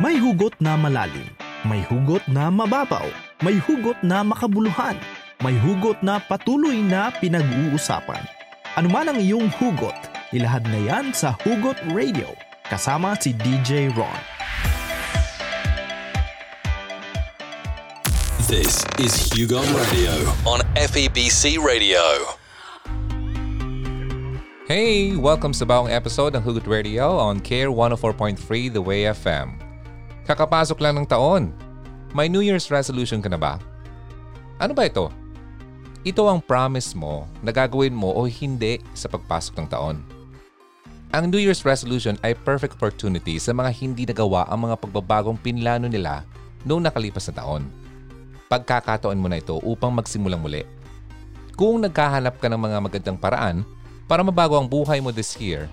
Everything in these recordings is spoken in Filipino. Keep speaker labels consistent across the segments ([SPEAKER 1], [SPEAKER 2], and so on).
[SPEAKER 1] May hugot na malalim, may hugot na mababaw, may hugot na makabuluhan, may hugot na patuloy na pinag-uusapan. Ano man ang iyong hugot, ilahad na yan sa Hugot Radio kasama si DJ Ron.
[SPEAKER 2] This is Hugon Radio on FEBC Radio.
[SPEAKER 3] Hey! Welcome sa bagong episode ng Hugot Radio on Care 104.3 The Way FM. Kakapasok lang ng taon. May New Year's resolution ka na ba? Ano ba ito? Ito ang promise mo na gagawin mo o hindi sa pagpasok ng taon. Ang New Year's resolution ay perfect opportunity sa mga hindi nagawa ang mga pagbabagong pinlano nila noong nakalipas na taon. Pagkakataon mo na ito upang magsimulang muli. Kung nagkahanap ka ng mga magandang paraan para mabago ang buhay mo this year,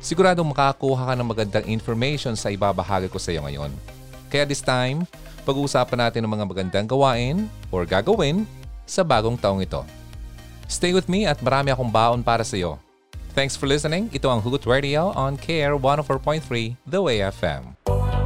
[SPEAKER 3] siguradong makakuha ka ng magandang information sa ibabahagi ko sa iyo ngayon. Kaya this time, pag-uusapan natin ng mga magandang gawain or gagawin sa bagong taong ito. Stay with me at marami akong baon para sa iyo. Thanks for listening. Ito ang Hugot Radio on KR 104.3 The Way FM.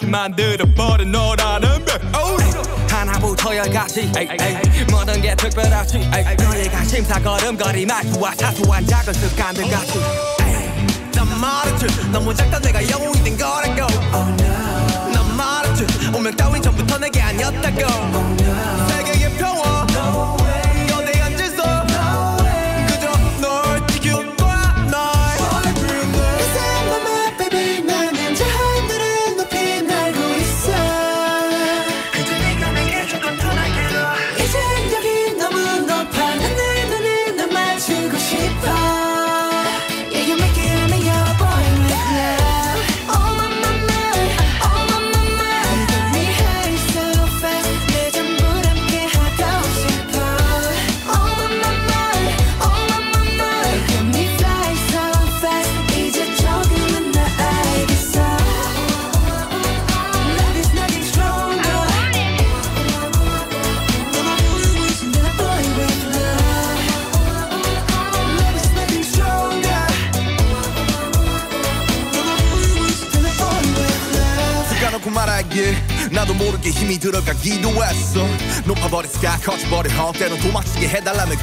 [SPEAKER 4] 않게 만들어버린 너라는 백 하나부터 열까지. 모든 게 특별하지. 관심사 걸음걸이 말투와 사소한 작은 습관들 같이. 난 말했지 너무 작다. 내가 영웅이 된 거라고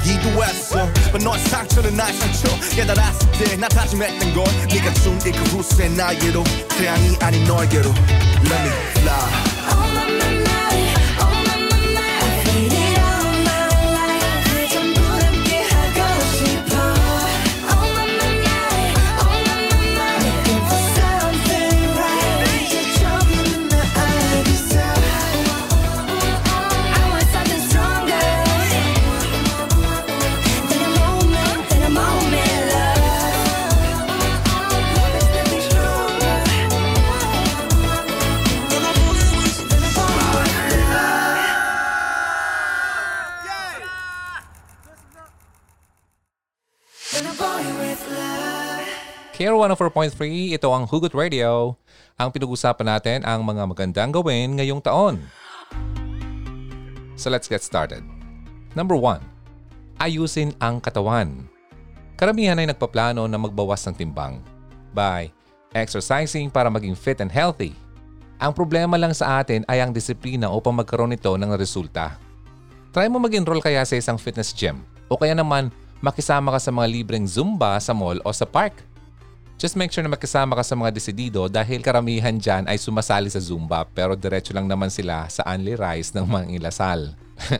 [SPEAKER 5] 기도했어. But 너의 상처는 나의 상처. 깨달았을 때 나 다짐했던 건 네가 준그 후세 나에게로 태양이 아닌 너에게로. Let me fly
[SPEAKER 3] Care 104.3, ito ang Hugot Radio. Ang pinag-usapan natin ang mga magandang gawin ngayong taon. So let's get started. Number 1. Ayusin ang katawan. Karamihan ay nagpaplano na magbawas ng timbang by exercising para maging fit and healthy. Ang problema lang sa atin ay ang disiplina upang magkaroon nito ng resulta. Try mo mag-enroll kaya sa isang fitness gym o kaya naman makisama ka sa mga libreng Zumba sa mall o sa park. Just make sure na makisama ka sa mga desidido dahil karamihan dyan ay sumasali sa Zumba pero diretso lang naman sila sa only rice ng mga ilasal.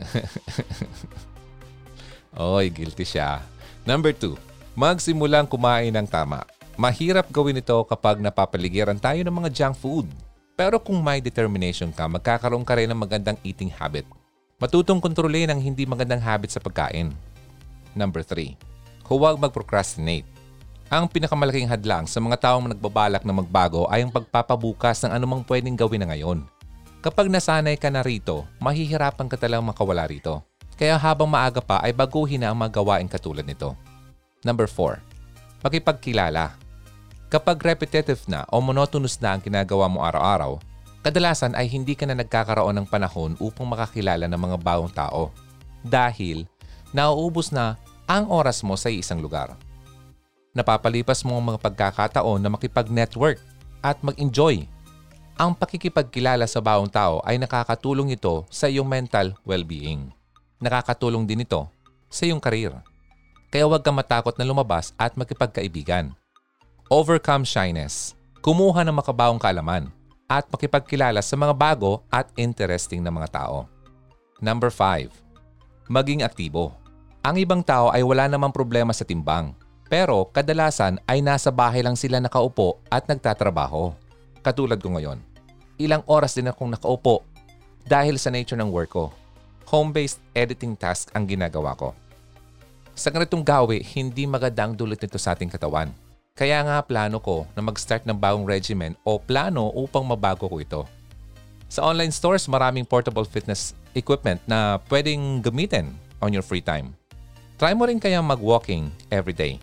[SPEAKER 3] Oy, guilty siya. Number two, magsimulang kumain ng tama. Mahirap gawin ito kapag napapaligiran tayo ng mga junk food. Pero kung may determination ka, magkakaroon ka rin ng magandang eating habit. Matutong kontrolin ang hindi magandang habit sa pagkain. Number 3. Huwag mag-procrastinate. Ang pinakamalaking hadlang sa mga taong nagbabalak na magbago ay ang pagpapabukas ng anumang pwedeng gawin na ngayon. Kapag nasanay ka na rito, mahihirapan ka talang makawala rito. Kaya habang maaga pa ay baguhin na ang mga gawain katulad nito. Number 4. Makipagkilala. Kapag repetitive na o monotonous na ang ginagawa mo araw-araw, kadalasan ay hindi ka na nagkakaroon ng panahon upang makakilala ng mga bagong tao. Dahil nauubos na ang oras mo sa isang lugar napapalipas mo ang mga pagkakataon na makipag-network at mag-enjoy. Ang pakikipagkilala sa bawang tao ay nakakatulong ito sa iyong mental well-being. Nakakatulong din ito sa iyong karir. Kaya huwag kang matakot na lumabas at makipagkaibigan. Overcome shyness. Kumuha ng makabawang kaalaman at makipagkilala sa mga bago at interesting na mga tao. Number 5. Maging aktibo. Ang ibang tao ay wala namang problema sa timbang pero kadalasan ay nasa bahay lang sila nakaupo at nagtatrabaho. Katulad ko ngayon. Ilang oras din akong nakaupo dahil sa nature ng work ko. Home-based editing task ang ginagawa ko. Sa ganitong gawi, hindi maganda dulot nito sa ating katawan. Kaya nga plano ko na mag-start ng bagong regimen o plano upang mabago ko ito. Sa online stores, maraming portable fitness equipment na pwedeng gamitin on your free time. Try mo rin kaya mag-walking every day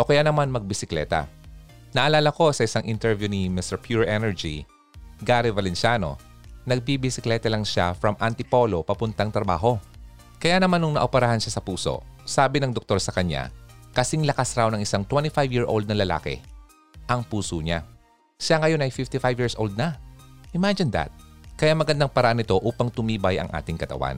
[SPEAKER 3] o kaya naman magbisikleta. Naalala ko sa isang interview ni Mr. Pure Energy, Gary Valenciano, nagbibisikleta lang siya from Antipolo papuntang trabaho. Kaya naman nung naoperahan siya sa puso, sabi ng doktor sa kanya, kasing lakas raw ng isang 25-year-old na lalaki. Ang puso niya. Siya ngayon ay 55 years old na. Imagine that. Kaya magandang paraan ito upang tumibay ang ating katawan.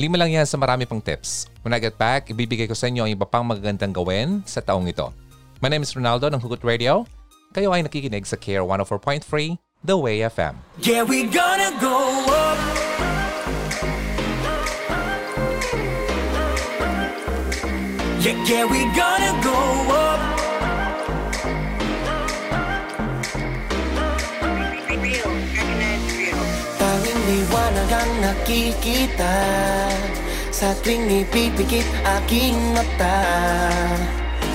[SPEAKER 3] Lima lang yan sa marami pang tips. When I get back, ibibigay ko sa inyo ang iba pang magagandang gawin sa taong ito. My name is Ronaldo ng Hugot Radio. Kayo ay nakikinig sa Care 104.3 The Way FM.
[SPEAKER 6] Yeah, we gonna go up. Yeah, yeah, we gonna go up.
[SPEAKER 7] Nakikita. Sa tuwing ipipikit aking mata.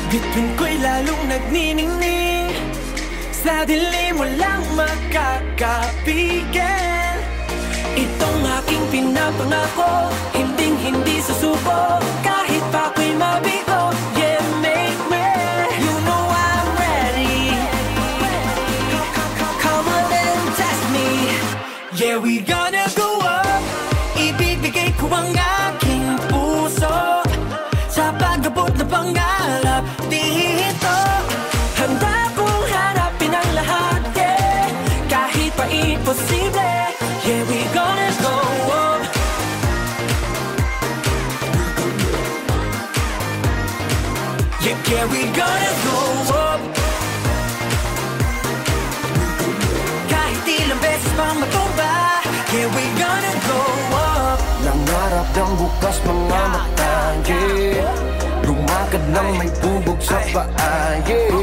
[SPEAKER 6] Bituin ko'y lalong nagniningning Sa dilim walang makakapigil. Itong aking pinapangako Hinding hindi susuko. Kahit pa ako'y mabigo Yeah, make me. You know I'm ready. Come on and test me. Yeah, we gonna pangarap dito. Handa kong harapin ang lahat, yeah. Kahit pa imposible Yeah, we gonna go up Yeah, yeah, we gonna go up Kahit ilang beses pang matumba Yeah, we gonna go up
[SPEAKER 7] Nangarap ng bukas mga mata yeah. Lumakad ng may bubog sa paa yeah.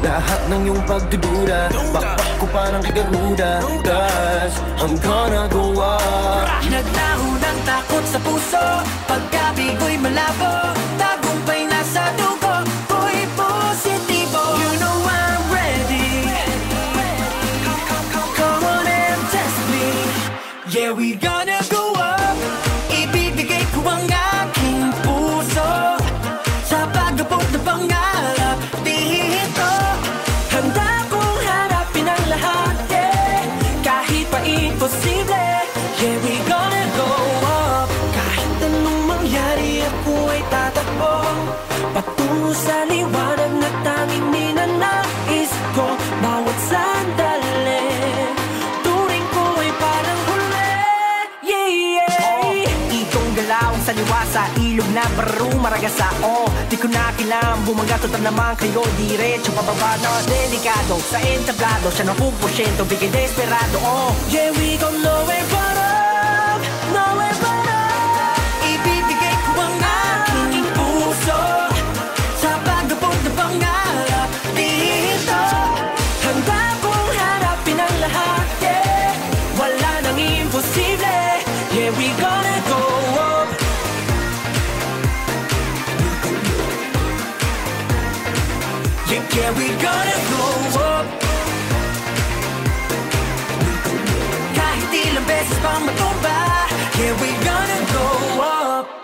[SPEAKER 7] Lahat ng iyong pagdududa Bakbak ko pa ng kigaruda. Cause I'm gonna go up.
[SPEAKER 6] Naglaho ng takot sa puso Pagkabigo'y malabo Tagumpay na sa dugo sa ilog na baro maragasa Oh, di ko na kailangan bumangga Total naman kayo diretso pababa No, delikado. Sa entablado Siya ng pupusyento, bigay desperado Oh, yeah we go nowhere but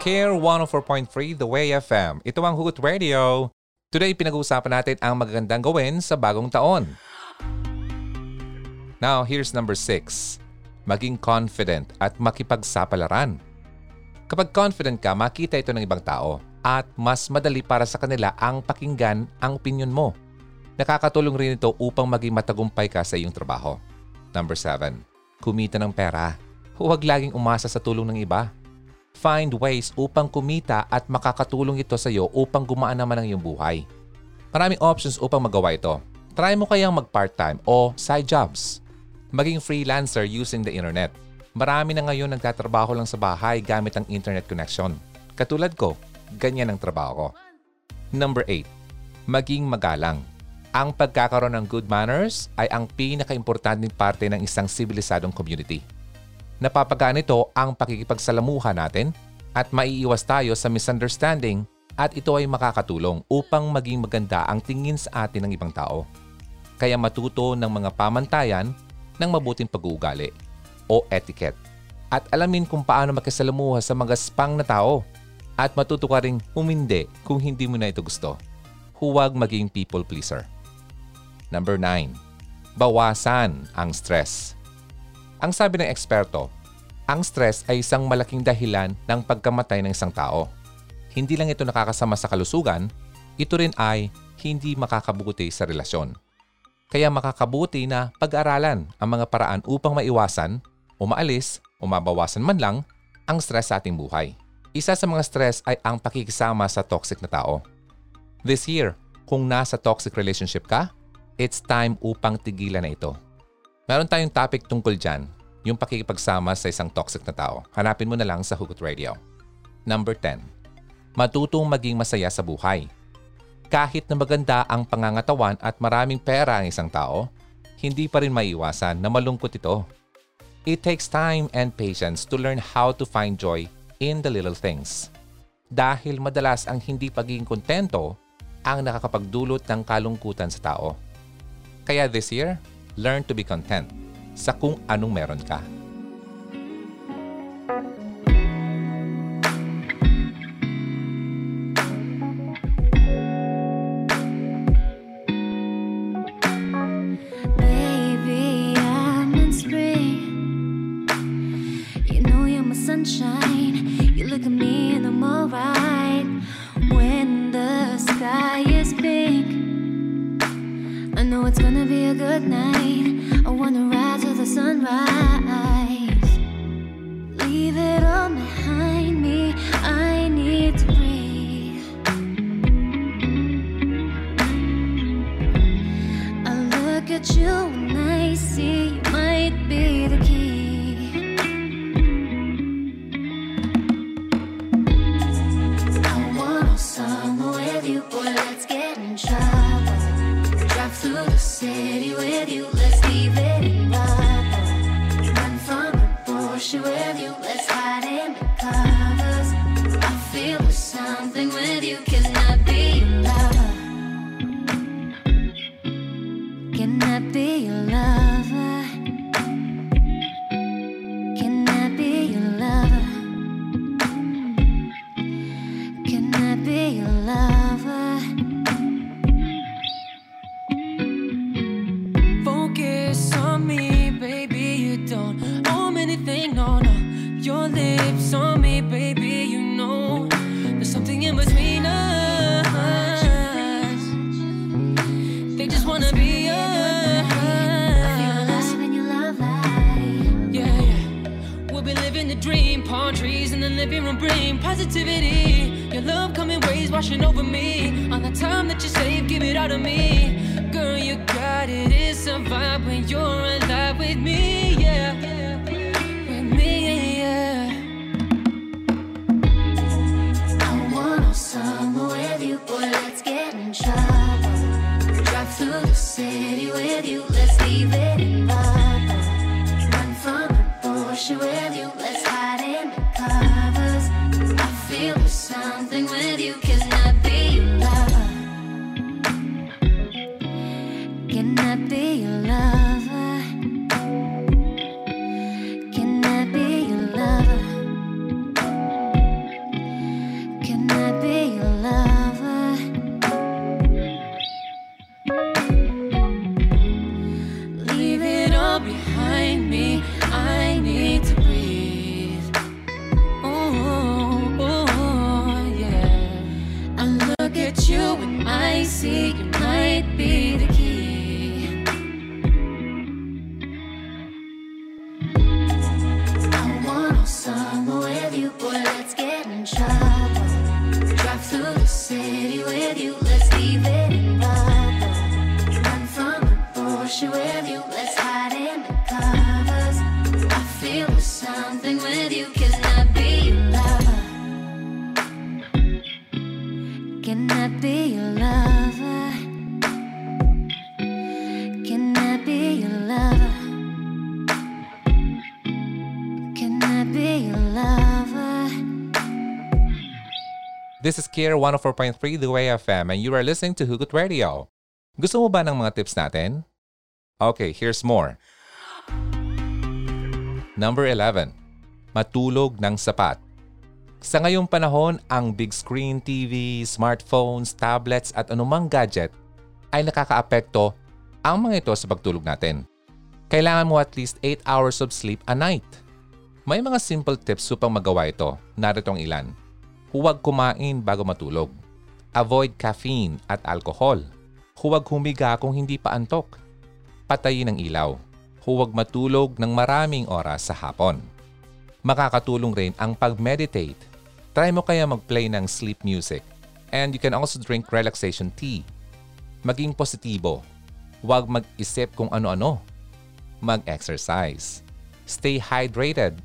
[SPEAKER 3] Care 104.3 The Way FM. Ito ang Hugot Radio. Today, pinag-uusapan natin ang magagandang gawin sa bagong taon. Now, here's number 6. Maging confident at makipagsapalaran. Kapag confident ka, makita ito ng ibang tao at mas madali para sa kanila ang pakinggan ang opinion mo. Nakakatulong rin ito upang maging matagumpay ka sa iyong trabaho. Number 7. Kumita ng pera. Huwag laging umasa sa tulong ng iba. Find ways upang kumita at makakatulong ito sa iyo upang gumaan naman ang iyong buhay. Maraming options upang magawa ito. Try mo kayang mag-part-time o side jobs. Maging freelancer using the internet. Marami na ngayon nagtatrabaho lang sa bahay gamit ang internet connection. Katulad ko, ganyan ang trabaho ko. Number 8. Maging magalang. Ang pagkakaroon ng good manners ay ang pinaka-importanting parte ng isang sibilisadong community. Napapagaan ito ang pakikipagsalamuha natin at maiiwas tayo sa misunderstanding at ito ay makakatulong upang maging maganda ang tingin sa atin ng ibang tao. Kaya matuto ng mga pamantayan ng mabuting pag-uugali o etiquette at alamin kung paano makisalamuha sa mga spang na tao at matuto ka ring humindi kung hindi mo na ito gusto. Huwag maging people pleaser. Number 9. Bawasan ang stress. Ang sabi ng eksperto, ang stress ay isang malaking dahilan ng pagkamatay ng isang tao. Hindi lang ito nakakasama sa kalusugan, ito rin ay hindi makakabuti sa relasyon. Kaya makakabuti na pag-aralan ang mga paraan upang maiwasan o o mabawasan man lang ang stress sa ating buhay. Isa sa mga stress ay ang pakikisama sa toxic na tao. This year, kung nasa toxic relationship ka, it's time upang tigilan na ito. Meron tayong topic tungkol dyan, yung pakikipagsama sa isang toxic na tao. Hanapin mo na lang sa Hugot Radio. Number 10. Matutong maging masaya sa buhay. Kahit na maganda ang pangangatawan at maraming pera ang isang tao, hindi pa rin maiwasan na malungkot ito. It takes time and patience to learn how to find joy in the little things. Dahil madalas ang hindi pagiging kontento ang nakakapagdulot ng kalungkutan sa tao. Kaya this year, learn to be content sa kung anong meron ka. Care 104.3 The Way FM and you are listening to Hugot Radio. Gusto mo ba ng mga tips natin? Okay, here's more. Number 11. Matulog ng sapat. Sa ngayong panahon, ang big screen TV, smartphones, tablets at anumang gadget ay nakakaapekto ang mga ito sa pagtulog natin. Kailangan mo at least 8 hours of sleep a night. May mga simple tips upang magawa ito. Narito ang ilan. Huwag kumain bago matulog. Avoid caffeine at alcohol. Huwag humiga kung hindi pa antok. Patayin ang ilaw. Huwag matulog ng maraming oras sa hapon. Makakatulong rin ang pag-meditate. Try mo kaya mag-play ng sleep music. And you can also drink relaxation tea. Maging positibo. Huwag mag-isip kung ano-ano. Mag-exercise. Stay hydrated.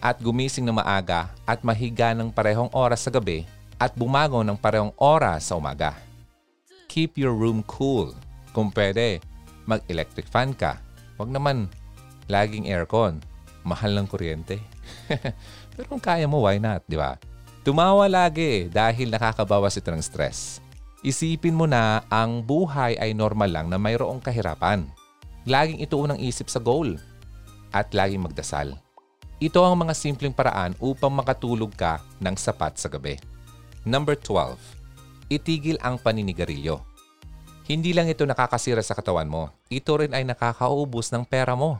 [SPEAKER 3] At gumising na maaga at mahiga ng parehong oras sa gabi at bumago ng parehong oras sa umaga. Keep your room cool. Kung pwede, mag-electric fan ka. Huwag naman laging aircon. Mahal ng kuryente. Pero kung kaya mo, why not, di ba? Tumawa lagi dahil nakakabawas ito ng stress. Isipin mo na ang buhay ay normal lang na mayroong kahirapan. Laging ito unang isip sa goal. At laging magdasal. Ito ang mga simpleng paraan upang makatulog ka ng sapat sa gabi. Number 12. Itigil ang paninigarilyo. Hindi lang ito nakakasira sa katawan mo, ito rin ay nakakaubos ng pera mo.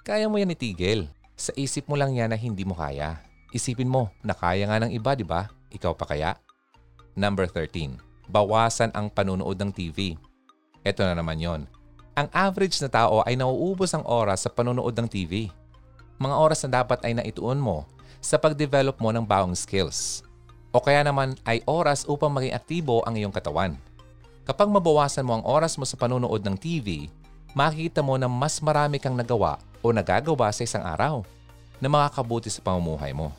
[SPEAKER 3] Kaya mo yan itigil. Sa isip mo lang yan na hindi mo kaya. Isipin mo na kaya nga ng iba, di ba? Ikaw pa kaya? Number 13. Bawasan ang panunood ng TV. Ito na naman yon. Ang average na tao ay nauubos ang oras sa panunood ng TV. Mga oras na dapat ay naituon mo sa pag-develop mo ng bawang skills. O kaya naman ay oras upang maging aktibo ang iyong katawan. Kapag mabawasan mo ang oras mo sa panunood ng TV, makikita mo na mas marami kang nagawa o nagagawa sa isang araw na makakabuti sa pamumuhay mo.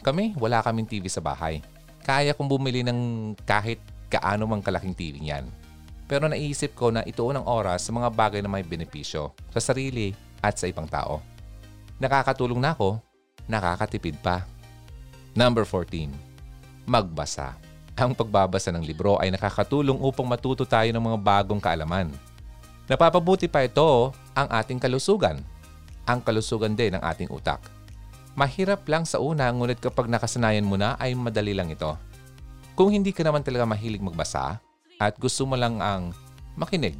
[SPEAKER 3] Kami, wala kaming TV sa bahay. Kaya kong bumili ng kahit kaano mang kalaking TV niyan. Pero naisip ko na ituon ang oras sa mga bagay na may benepisyo sa sarili at sa ibang tao. Nakakatulong na ako, nakakatipid pa. Number 14. Magbasa. Ang pagbabasa ng libro ay nakakatulong upang matuto tayo ng mga bagong kaalaman. Napapabuti pa ito ang ating kalusugan. Ang kalusugan din ng ating utak. Mahirap lang sa una, ngunit kapag nakasanayan mo na ay madali lang ito. Kung hindi ka naman talaga mahilig magbasa at gusto mo lang ang makinig,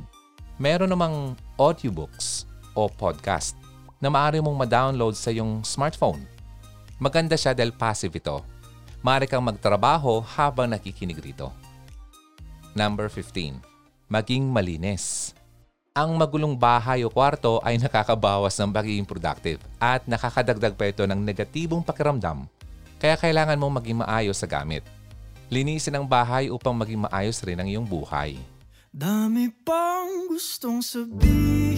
[SPEAKER 3] meron namang audiobooks o podcast na maaari mong ma-download sa iyong smartphone. Maganda siya dahil passive ito. Maaari kang magtrabaho habang nakikinig rito. Number 15. Maging malinis. ang magulong bahay o kwarto ay nakakabawas ng pagiging productive at nakakadagdag pa ito ng negatibong pakiramdam kaya kailangan mong maging maayos sa gamit. Linisin ang bahay upang maging maayos rin ang iyong buhay.
[SPEAKER 4] Dami pang gustong sabihin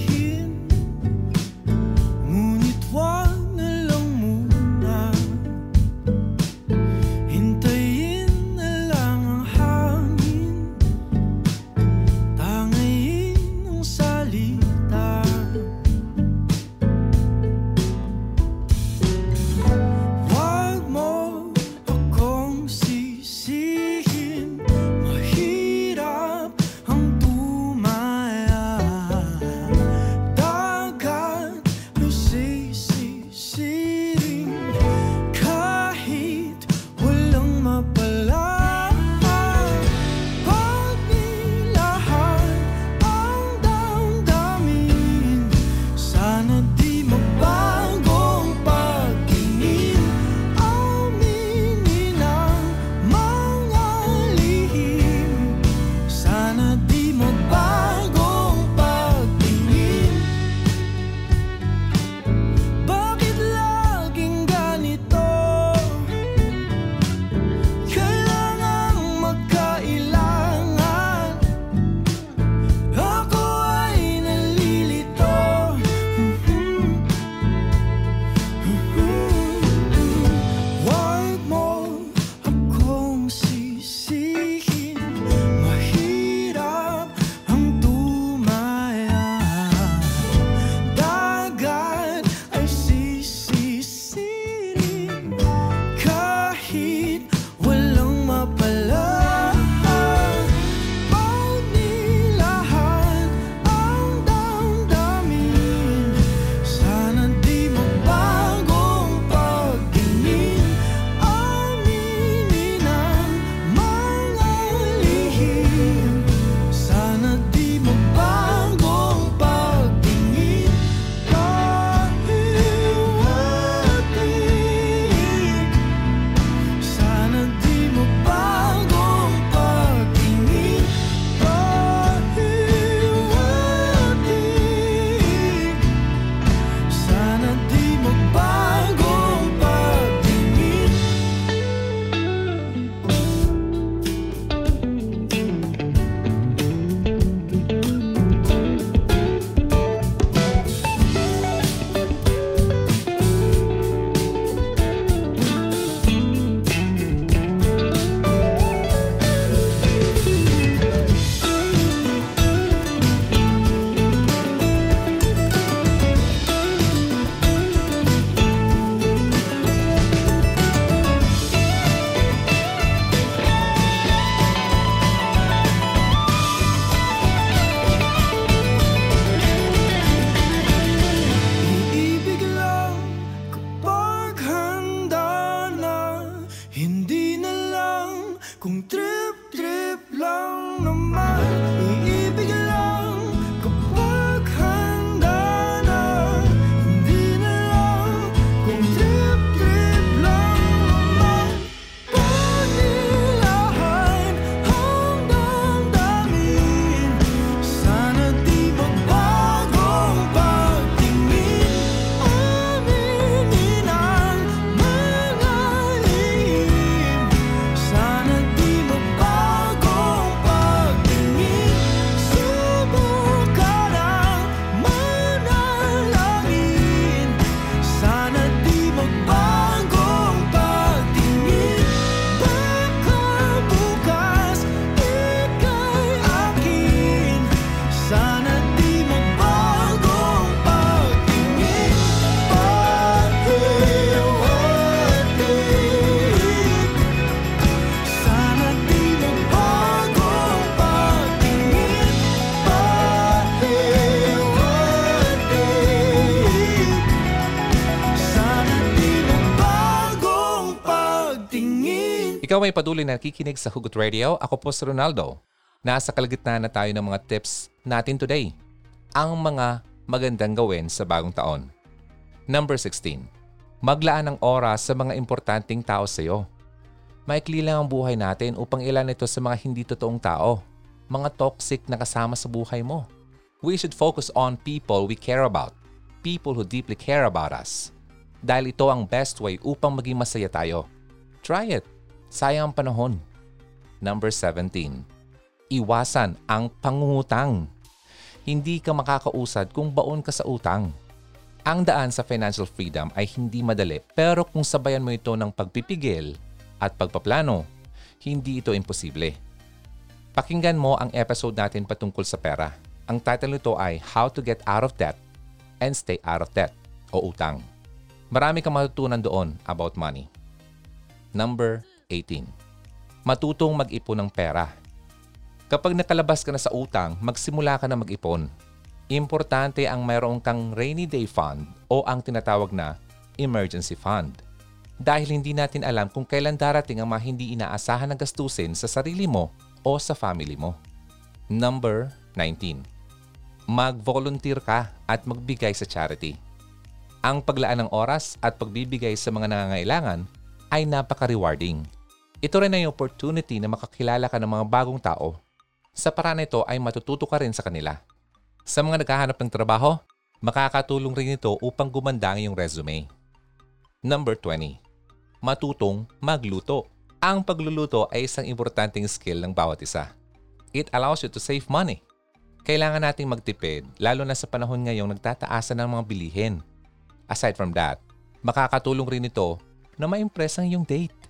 [SPEAKER 3] Ikaw ay patuloy na nakikinig sa Hugot Radio. Ako po si Ronaldo. Nasa kalagitnaan na tayo ng mga tips natin today. Ang mga magandang gawin sa bagong taon. Number 16. Maglaan ng oras sa mga importanteng tao sa iyo. Maikli lang ang buhay natin upang ilan ito sa mga hindi totoong tao. Mga toxic na kasama sa buhay mo. We should focus on people we care about, people who deeply care about us. Dahil ito ang best way upang maging masaya tayo. Try it. Sayang ang panahon. Number 17. Iwasan ang pangungutang. Hindi ka makakausad kung baon ka sa utang. Ang daan sa financial freedom ay hindi madali pero kung sabayan mo ito ng pagpipigil at pagpaplano, hindi ito imposible. Pakinggan mo ang episode natin patungkol sa pera. Ang title nito ay How to Get Out of Debt and Stay Out of Debt o Utang. Marami kang matutunan doon about money. Number 18. Matutong mag-ipon ng pera. Kapag nakalabas ka na sa utang, magsimula ka na mag-ipon. Importante ang mayroong kang rainy day fund o ang tinatawag na emergency fund. Dahil hindi natin alam kung kailan darating ang mga hindi inaasahan na gastusin sa sarili mo o sa family mo. Number 19. Mag-volunteer ka at magbigay sa charity. Ang paglaan ng oras at pagbibigay sa mga nangangailangan ay napaka-rewarding. Ito rin ay opportunity na makakilala ka ng mga bagong tao. Sa paraan ito ay matututo ka rin sa kanila. Sa mga naghahanap ng trabaho, makakatulong rin ito upang gumanda ang iyong resume. Number 20. Matutong magluto. Ang pagluluto ay isang importanteng skill ng bawat isa. It allows you to save money. Kailangan nating magtipid, lalo na sa panahon ngayong nagtataasan ng mga bilihin. Aside from that, makakatulong rin ito na ma-impress ang iyong date.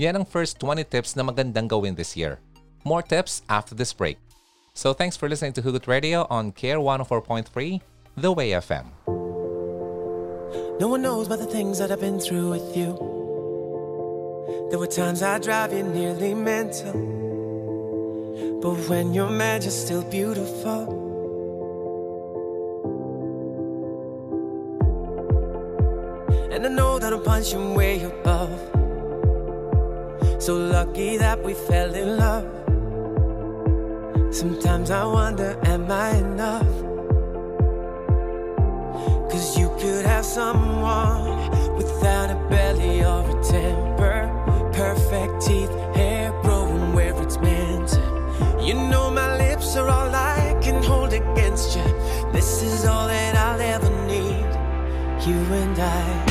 [SPEAKER 3] Yan ang first 20 tips na magandang gawin this year. More tips after this break. So thanks for listening to Hugot Radio on Care 104.3, The Way FM.
[SPEAKER 8] No one knows about the things that I've been through with you. There were times I drive you nearly mental. But when you're mad, you're still beautiful. And I know that I'm punching way above. So lucky that we fell in love. Sometimes I wonder, am I enough? Cause you could have someone without a belly or a temper. Perfect teeth, hair growing where it's meant. You know my lips are all I can hold against you. This is all that I'll ever need. You and I.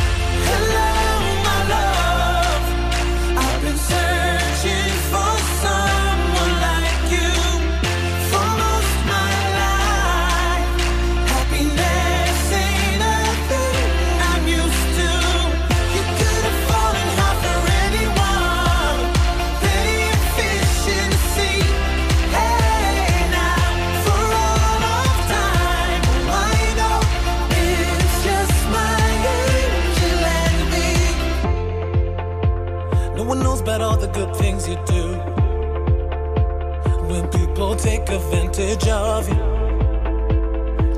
[SPEAKER 8] take advantage of you,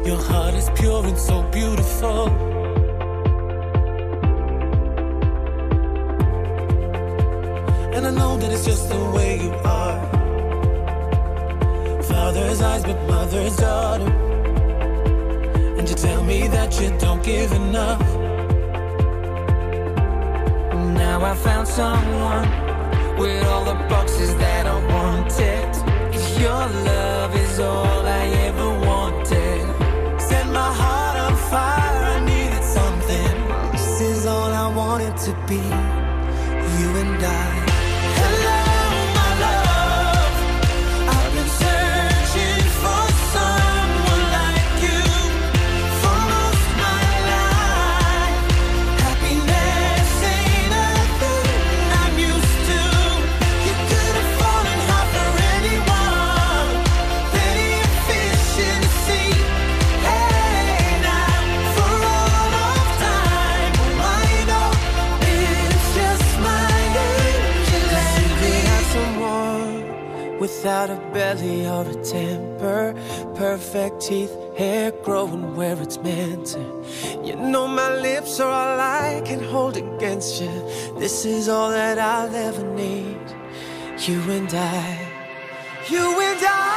[SPEAKER 8] your heart is pure and so beautiful. And I know that it's just the way you are. Father's eyes, but mother's daughter. And you tell me that you don't give enough. Now I found someone with all the boxes that I wanted. To be. Without a belly or a temper, perfect teeth, hair growing where it's meant to. You know my lips are all I can hold against you. This is all that I'll ever need. You and I, you and I.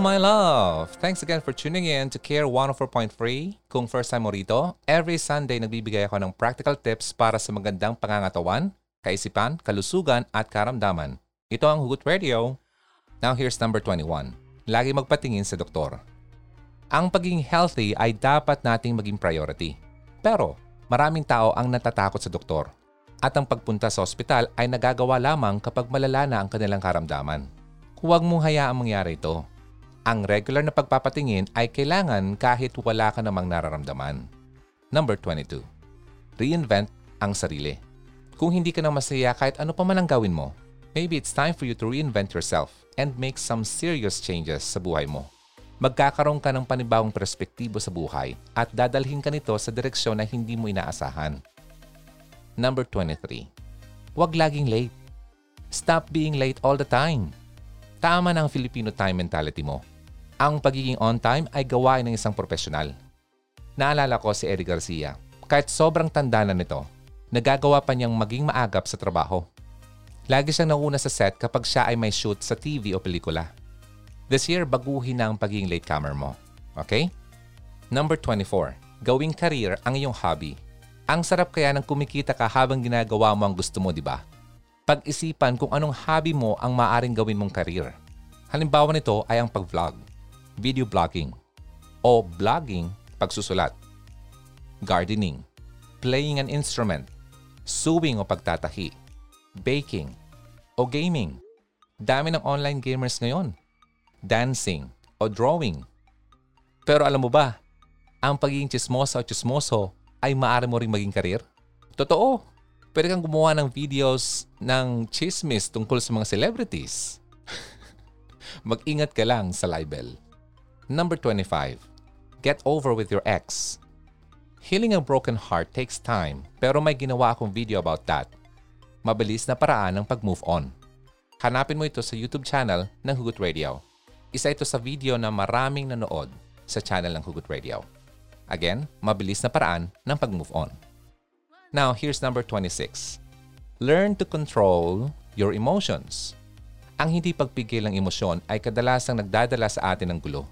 [SPEAKER 8] my love!
[SPEAKER 3] Thanks again for tuning in to Care 104.3. Kung first time mo rito, every Sunday nagbibigay ako ng practical tips para sa magandang pangangatawan, kaisipan, kalusugan at karamdaman. Ito ang Hugot Radio. Now here's number 21. Lagi magpatingin sa doktor. Ang pagiging healthy ay dapat nating maging priority. Pero maraming tao ang natatakot sa doktor. At ang pagpunta sa ospital ay nagagawa lamang kapag malala na ang kanilang karamdaman. Huwag mong hayaang mangyari ito. Ang regular na pagpapatingin ay kailangan kahit wala ka namang nararamdaman. Number 22. Reinvent ang sarili. Kung hindi ka na masaya kahit ano pa man ang gawin mo, maybe it's time for you to reinvent yourself and make some serious changes sa buhay mo. Magkakaroon ka ng panibagong perspektibo sa buhay at dadalhin ka nito sa direksyon na hindi mo inaasahan. Number 23. Huwag laging late. Stop being late all the time. Tama na ang Filipino time mentality mo. Ang pagiging on time ay gawain ng isang profesional. Naalala ko si Eddie Garcia. Kahit sobrang tanda na nito, nagagawa pa niyang maging maagap sa trabaho. Lagi siyang nauna sa set kapag siya ay may shoot sa TV o pelikula. This year, baguhin na ang pagiging latecomer mo. Okay? Number 24. Gawing career ang iyong hobby. Ang sarap kaya ng kumikita ka habang ginagawa mo ang gusto mo, di ba? Pag-isipan kung anong hobby mo ang maaring gawin mong career. Halimbawa nito ay ang pag-vlog, video blogging, o blogging pagsusulat, gardening, playing an instrument, sewing o pagtatahi, baking, o gaming. Dami ng online gamers ngayon. Dancing o drawing. Pero alam mo ba, ang pagiging chismosa o chismoso ay maaari mo ring maging karir? Totoo. Pwede kang gumawa ng videos ng chismis tungkol sa mga celebrities. Mag-ingat ka lang sa libel. Number 25. Get over with your ex. Healing a broken heart takes time pero may ginawa akong video about that. Mabilis na paraan ng pag-move on. Hanapin mo ito sa YouTube channel ng Hugot Radio. Isa ito sa video na maraming nanood sa channel ng Hugot Radio. Again, mabilis na paraan ng pag-move on. Now, here's number 26. Learn to control your emotions. Ang hindi pagpigil ng emosyon ay kadalasang nagdadala sa atin ng gulo.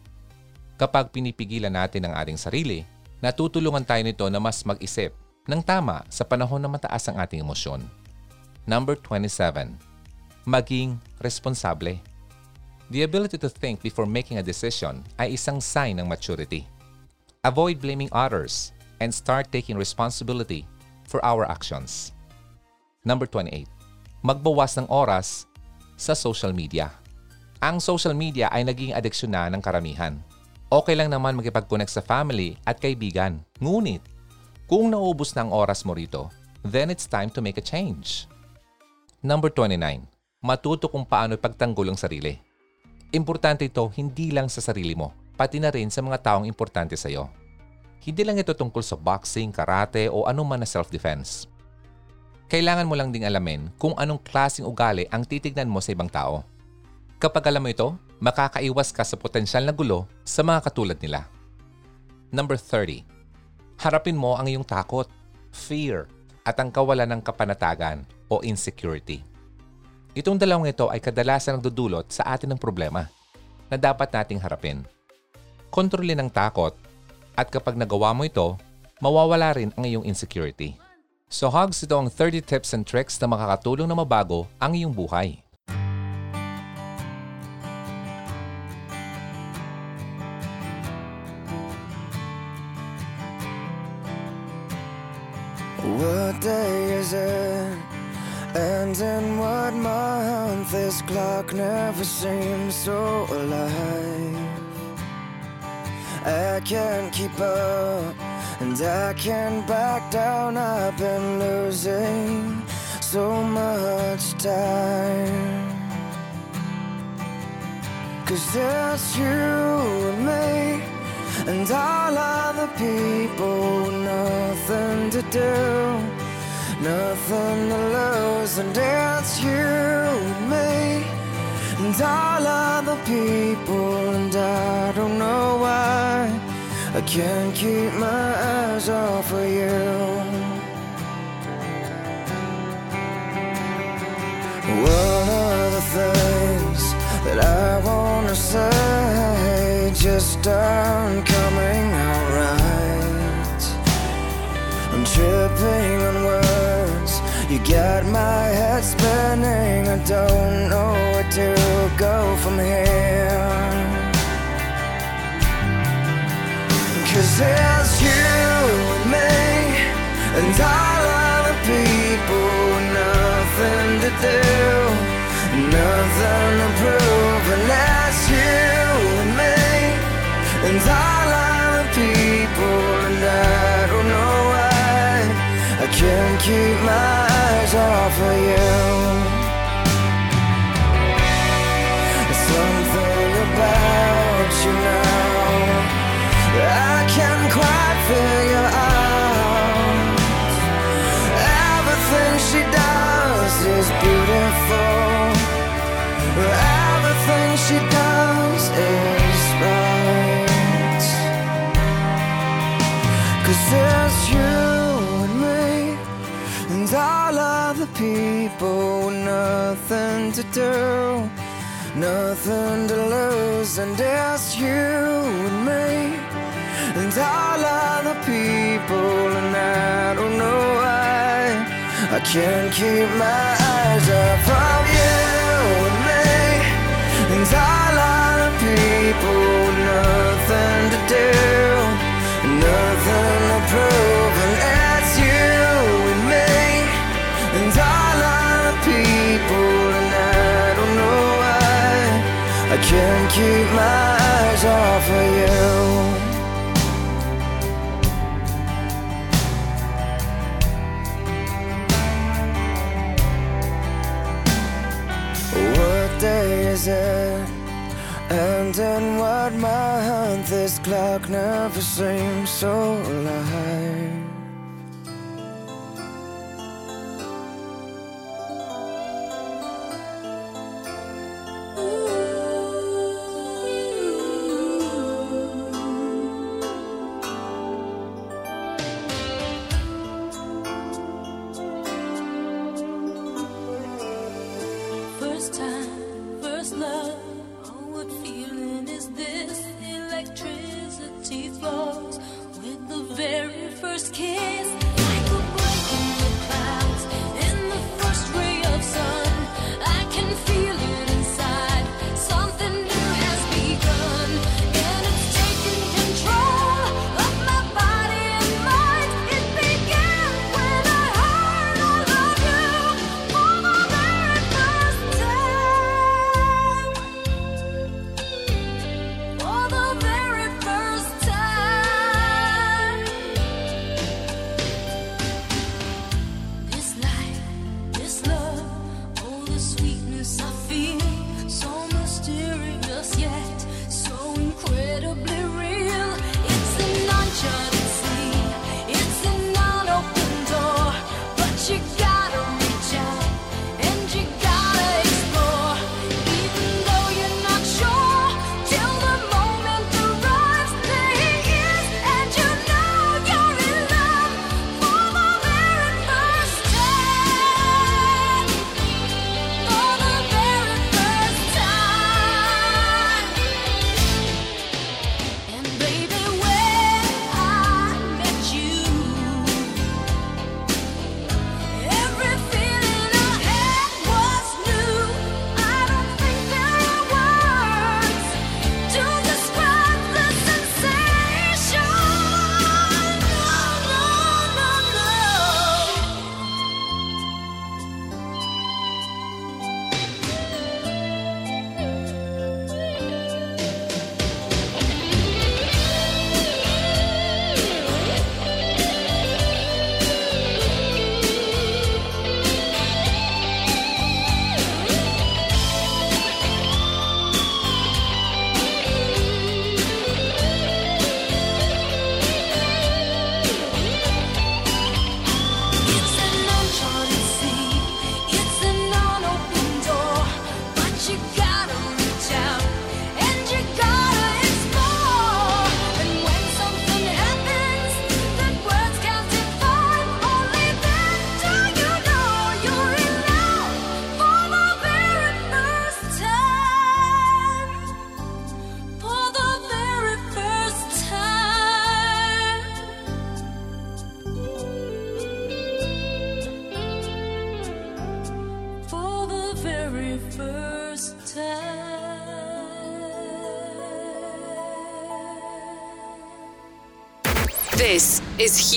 [SPEAKER 3] Kapag pinipigilan natin ang ating sarili, natutulungan tayo nito na mas mag-isip ng tama sa panahon na mataas ang ating emosyon. Number 27. Maging responsable. The ability to think before making a decision ay isang sign ng maturity. Avoid blaming others and start taking responsibility for our actions. Number 28. Magbawas ng oras sa social media. Ang social media ay naging adeksyon na ng karamihan. Okay lang naman makipag-connect sa family at kaibigan. Ngunit, kung naubos na ang oras mo rito, then it's time to make a change. Number 29. Matuto kung paano ipagtanggol ang sarili. Importante ito hindi lang sa sarili mo, pati na rin sa mga taong importante sa iyo. Hindi lang ito tungkol sa boxing, karate o anuman na self-defense. Kailangan mo lang ding alamin kung anong klaseng ugali ang titignan mo sa ibang tao. Kapag alam mo ito, makakaiwas ka sa potensyal na gulo sa mga katulad nila. Number 30. Harapin mo ang iyong takot, fear, at ang kawalan ng kapanatagan o insecurity. Itong dalawang ito ay kadalasan nagdudulot sa atin ng problema na dapat nating harapin. Kontrolin ang takot at kapag nagawa mo ito, mawawala rin ang iyong insecurity. So Hogs, ito ang 30 tips and tricks na makakatulong na mabago ang iyong buhay.
[SPEAKER 7] What day is it? And in what month? This clock never seems so alive. I can't keep up, and I can't back down. I've been losing so much time. Cause it's you and me, and all other people, nothing to do, nothing to lose, and it's you and me, and all other people, and I don't know why. I can't keep my eyes off of you. One of the things that I wanna say done coming out right. I'm tripping on words. You got my head spinning. I don't know where to go from here. Cause it's you and me and all other people nothing to do, nothing to prove, and all other people, and I don't know why I can't keep my eyes off of you. Something about you now I can't quite figure out. Everything she does is beautiful. Everything she does Cause there's you and me, and all other people with nothing to do. Nothing to lose, and it's you and me, and all other people, and I don't know why I can't keep my eyes off of you and me, and all other people, with nothing to do, nothing to prove, you and me, and all people, and I don't know why I can't keep my eyes off of you. And in what month? This clock never seems so alive.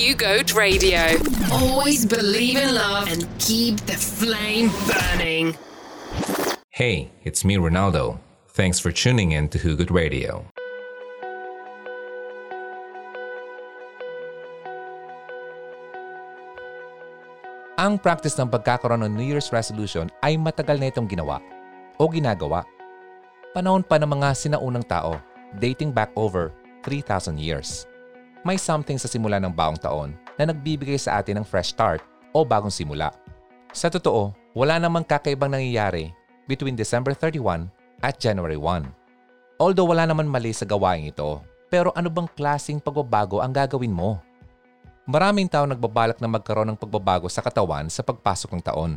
[SPEAKER 9] Is
[SPEAKER 10] Hugo Radio. Always believe in love and keep the flame burning.
[SPEAKER 3] Hey, it's me, Ronaldo. Thanks for tuning in to Hugot Radio. Ang practice ng pagkakaroon ng New Year's resolution ay matagal na itong ginawa o ginagawa. Panahon pa ng mga sinaunang tao, dating back over 3,000 years. May something sa simula ng baong taon na nagbibigay sa atin ng fresh start o bagong simula. Sa totoo, wala namang kakaibang nangyayari between December 31 at January 1. Although wala naman mali sa gawain ito, pero ano bang klasing pagbabago ang gagawin mo? Maraming tao nagbabalak na magkaroon ng pagbabago sa katawan sa pagpasok ng taon.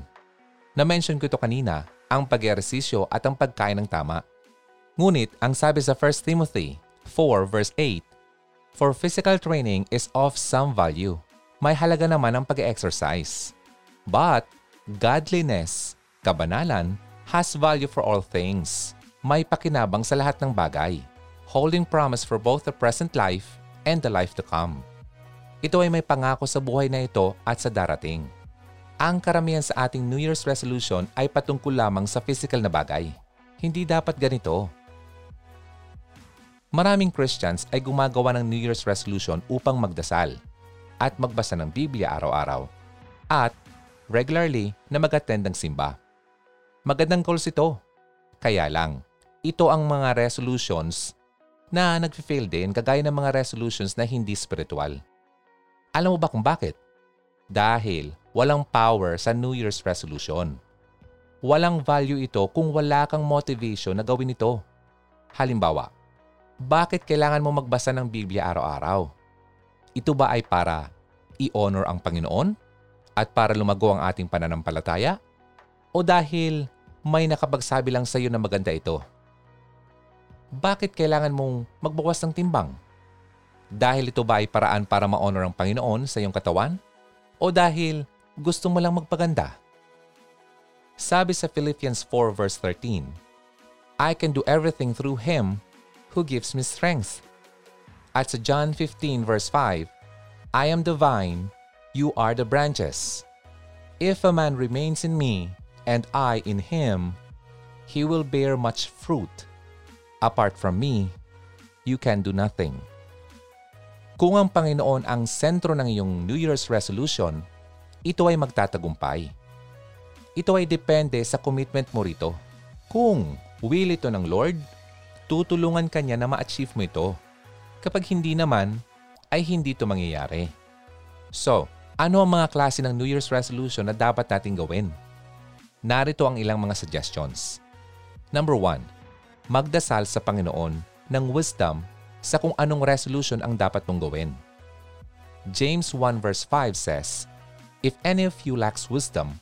[SPEAKER 3] Na-mention ko ito kanina, ang pag-ehersisyo at ang pagkain ng tama. Ngunit ang sabi sa 1 Timothy 4 verse 8, For physical training is of some value. May halaga naman ang pag-exercise. But godliness, kabanalan, has value for all things. May pakinabang sa lahat ng bagay, holding promise for both the present life and the life to come. Ito ay may pangako sa buhay na ito at sa darating. Ang karamihan sa ating New Year's resolution ay patungkol lamang sa physical na bagay. Hindi dapat ganito. Maraming Christians ay gumagawa ng New Year's resolution upang magdasal at magbasa ng Biblia araw-araw at regularly na mag-attend ng simba. Magandang goals ito. Kaya lang, ito ang mga resolutions na nag-fail din kagaya ng mga resolutions na hindi spiritual. Alam mo ba kung bakit? Dahil walang power sa New Year's resolution. Walang value ito kung wala kang motivation na gawin ito. Halimbawa, bakit kailangan mo magbasa ng Biblia araw-araw? Ito ba ay para i-honor ang Panginoon at para lumago ang ating pananampalataya? O dahil may nakapagsabi lang sa iyo na maganda ito? Bakit kailangan mong magbawas ng timbang? Dahil ito ba ay paraan para ma-honor ang Panginoon sa iyong katawan? O dahil gusto mo lang magpaganda? Sabi sa Philippians 4 verse 13, I can do everything through Him who gives me strength. At sa John 15 verse 5, I am the vine, you are the branches. If a man remains in me, and I in him, he will bear much fruit. Apart from me, you can do nothing. Kung ang Panginoon ang sentro ng iyong New Year's resolution, ito ay magtatagumpay. Ito ay depende sa commitment mo rito. Kung will ito ng Lord, tutulungan ka niya na ma-achieve mo ito. Kapag hindi naman, ay hindi ito mangyayari. So, ano ang mga klase ng New Year's resolution na dapat nating gawin? Narito ang ilang mga suggestions. Number 1. Magdasal sa Panginoon ng wisdom sa kung anong resolution ang dapat mong gawin. James 1 verse 5 says, If any of you lacks wisdom,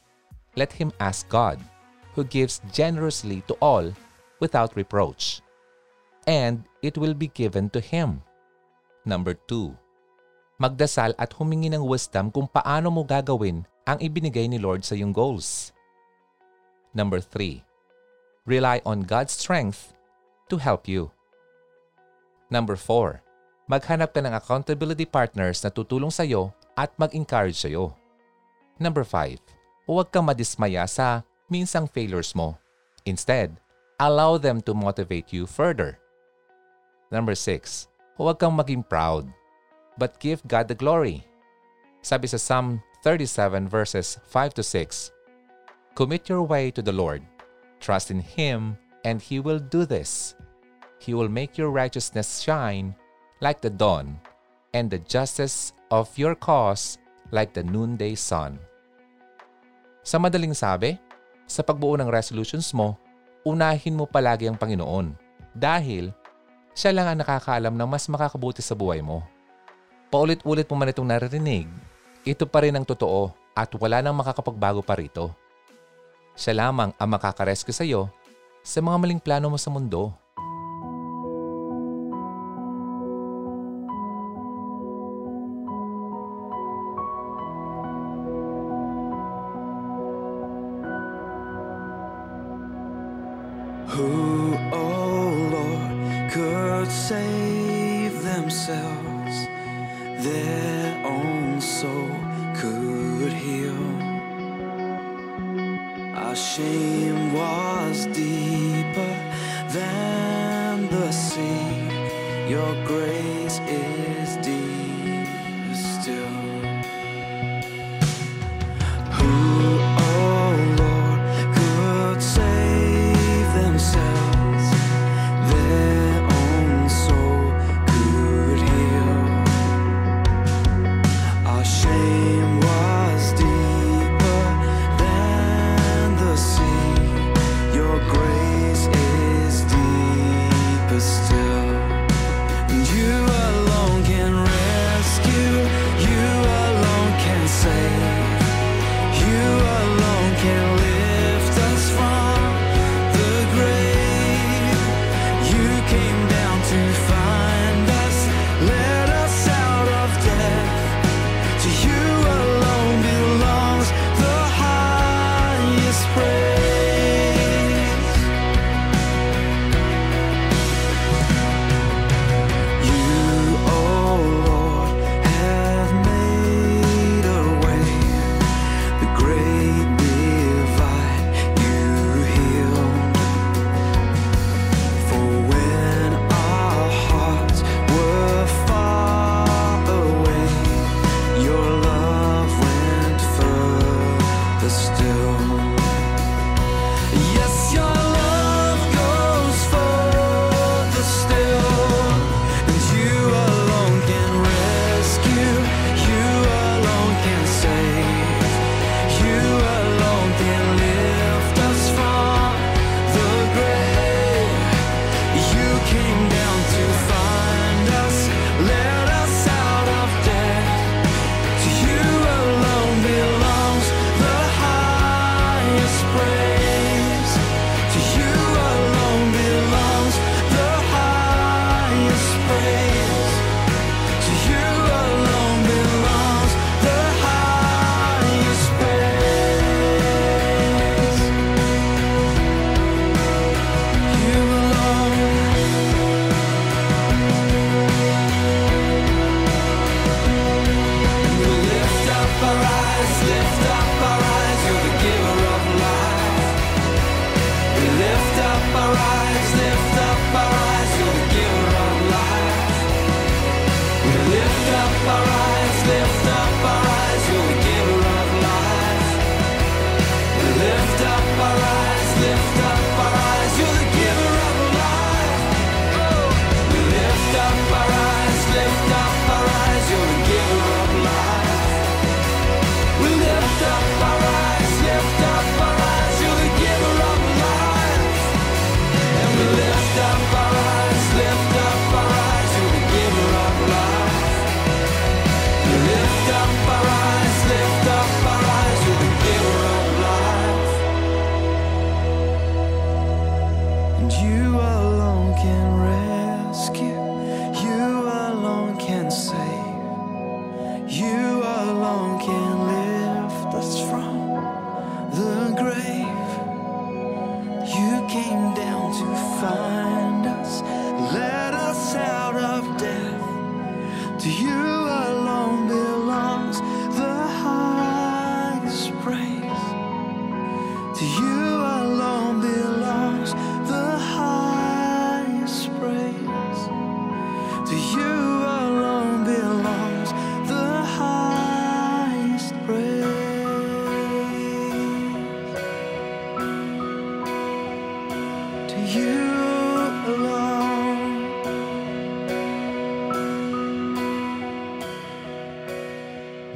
[SPEAKER 3] let him ask God, who gives generously to all without reproach, and it will be given to him. Number 2. Magdasal at humingi ng wisdom kung paano mo gagawin ang ibinigay ni Lord sa iyong goals. Number 3. Rely on God's strength to help you. Number 4. Maghanap ka ng accountability partners na tutulong sa iyo at mag-encourage sa iyo. Number 5. Huwag kang madismaya sa minsang failures mo. Instead, allow them to motivate you further. Number 6. Huwag kang maging proud, but give God the glory. Sabi sa Psalm 37 verses 5 to 6, Commit your way to the Lord. Trust in Him, and He will do this. He will make your righteousness shine like the dawn, and the justice of your cause like the noonday sun. Sa madaling sabi, sa pagbuo ng resolutions mo, unahin mo palagi ang Panginoon dahil siya lang ang nakakaalam ng mas makakabuti sa buhay mo. Paulit-ulit mo man itong naririnig, ito pa rin ang totoo at wala nang makakapagbago pa rito. Siya lamang ang makakarescue sa iyo sa mga maling plano mo sa mundo.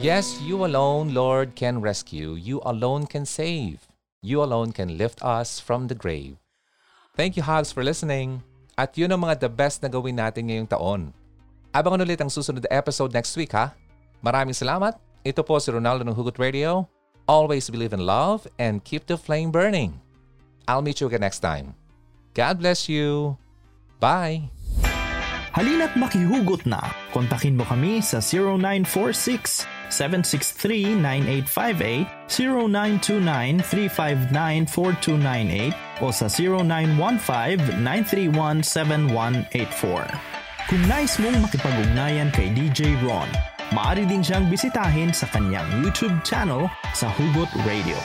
[SPEAKER 4] Yes, you alone,
[SPEAKER 3] Lord, can rescue. You alone can save. You alone can lift us from the grave. Thank you, Hobbs, for listening. At yun ang mga the best na gawin natin ngayong taon. Abangan ulit ang susunod na episode next week, ha? Maraming salamat. Ito po si Ronaldo ng Hugot Radio. Always believe in love and keep the flame burning. I'll meet you again next time. God bless you. Bye!
[SPEAKER 1] Halina't makihugot na. Kontakin mo kami sa 0946 0917-763-9858, 0929-359-4298 o sa 0915-931-7184. Kung nais mong makipag-ugnayan kay DJ Ron, maaari din siyang bisitahin sa kanyang YouTube channel sa Hugot Radio.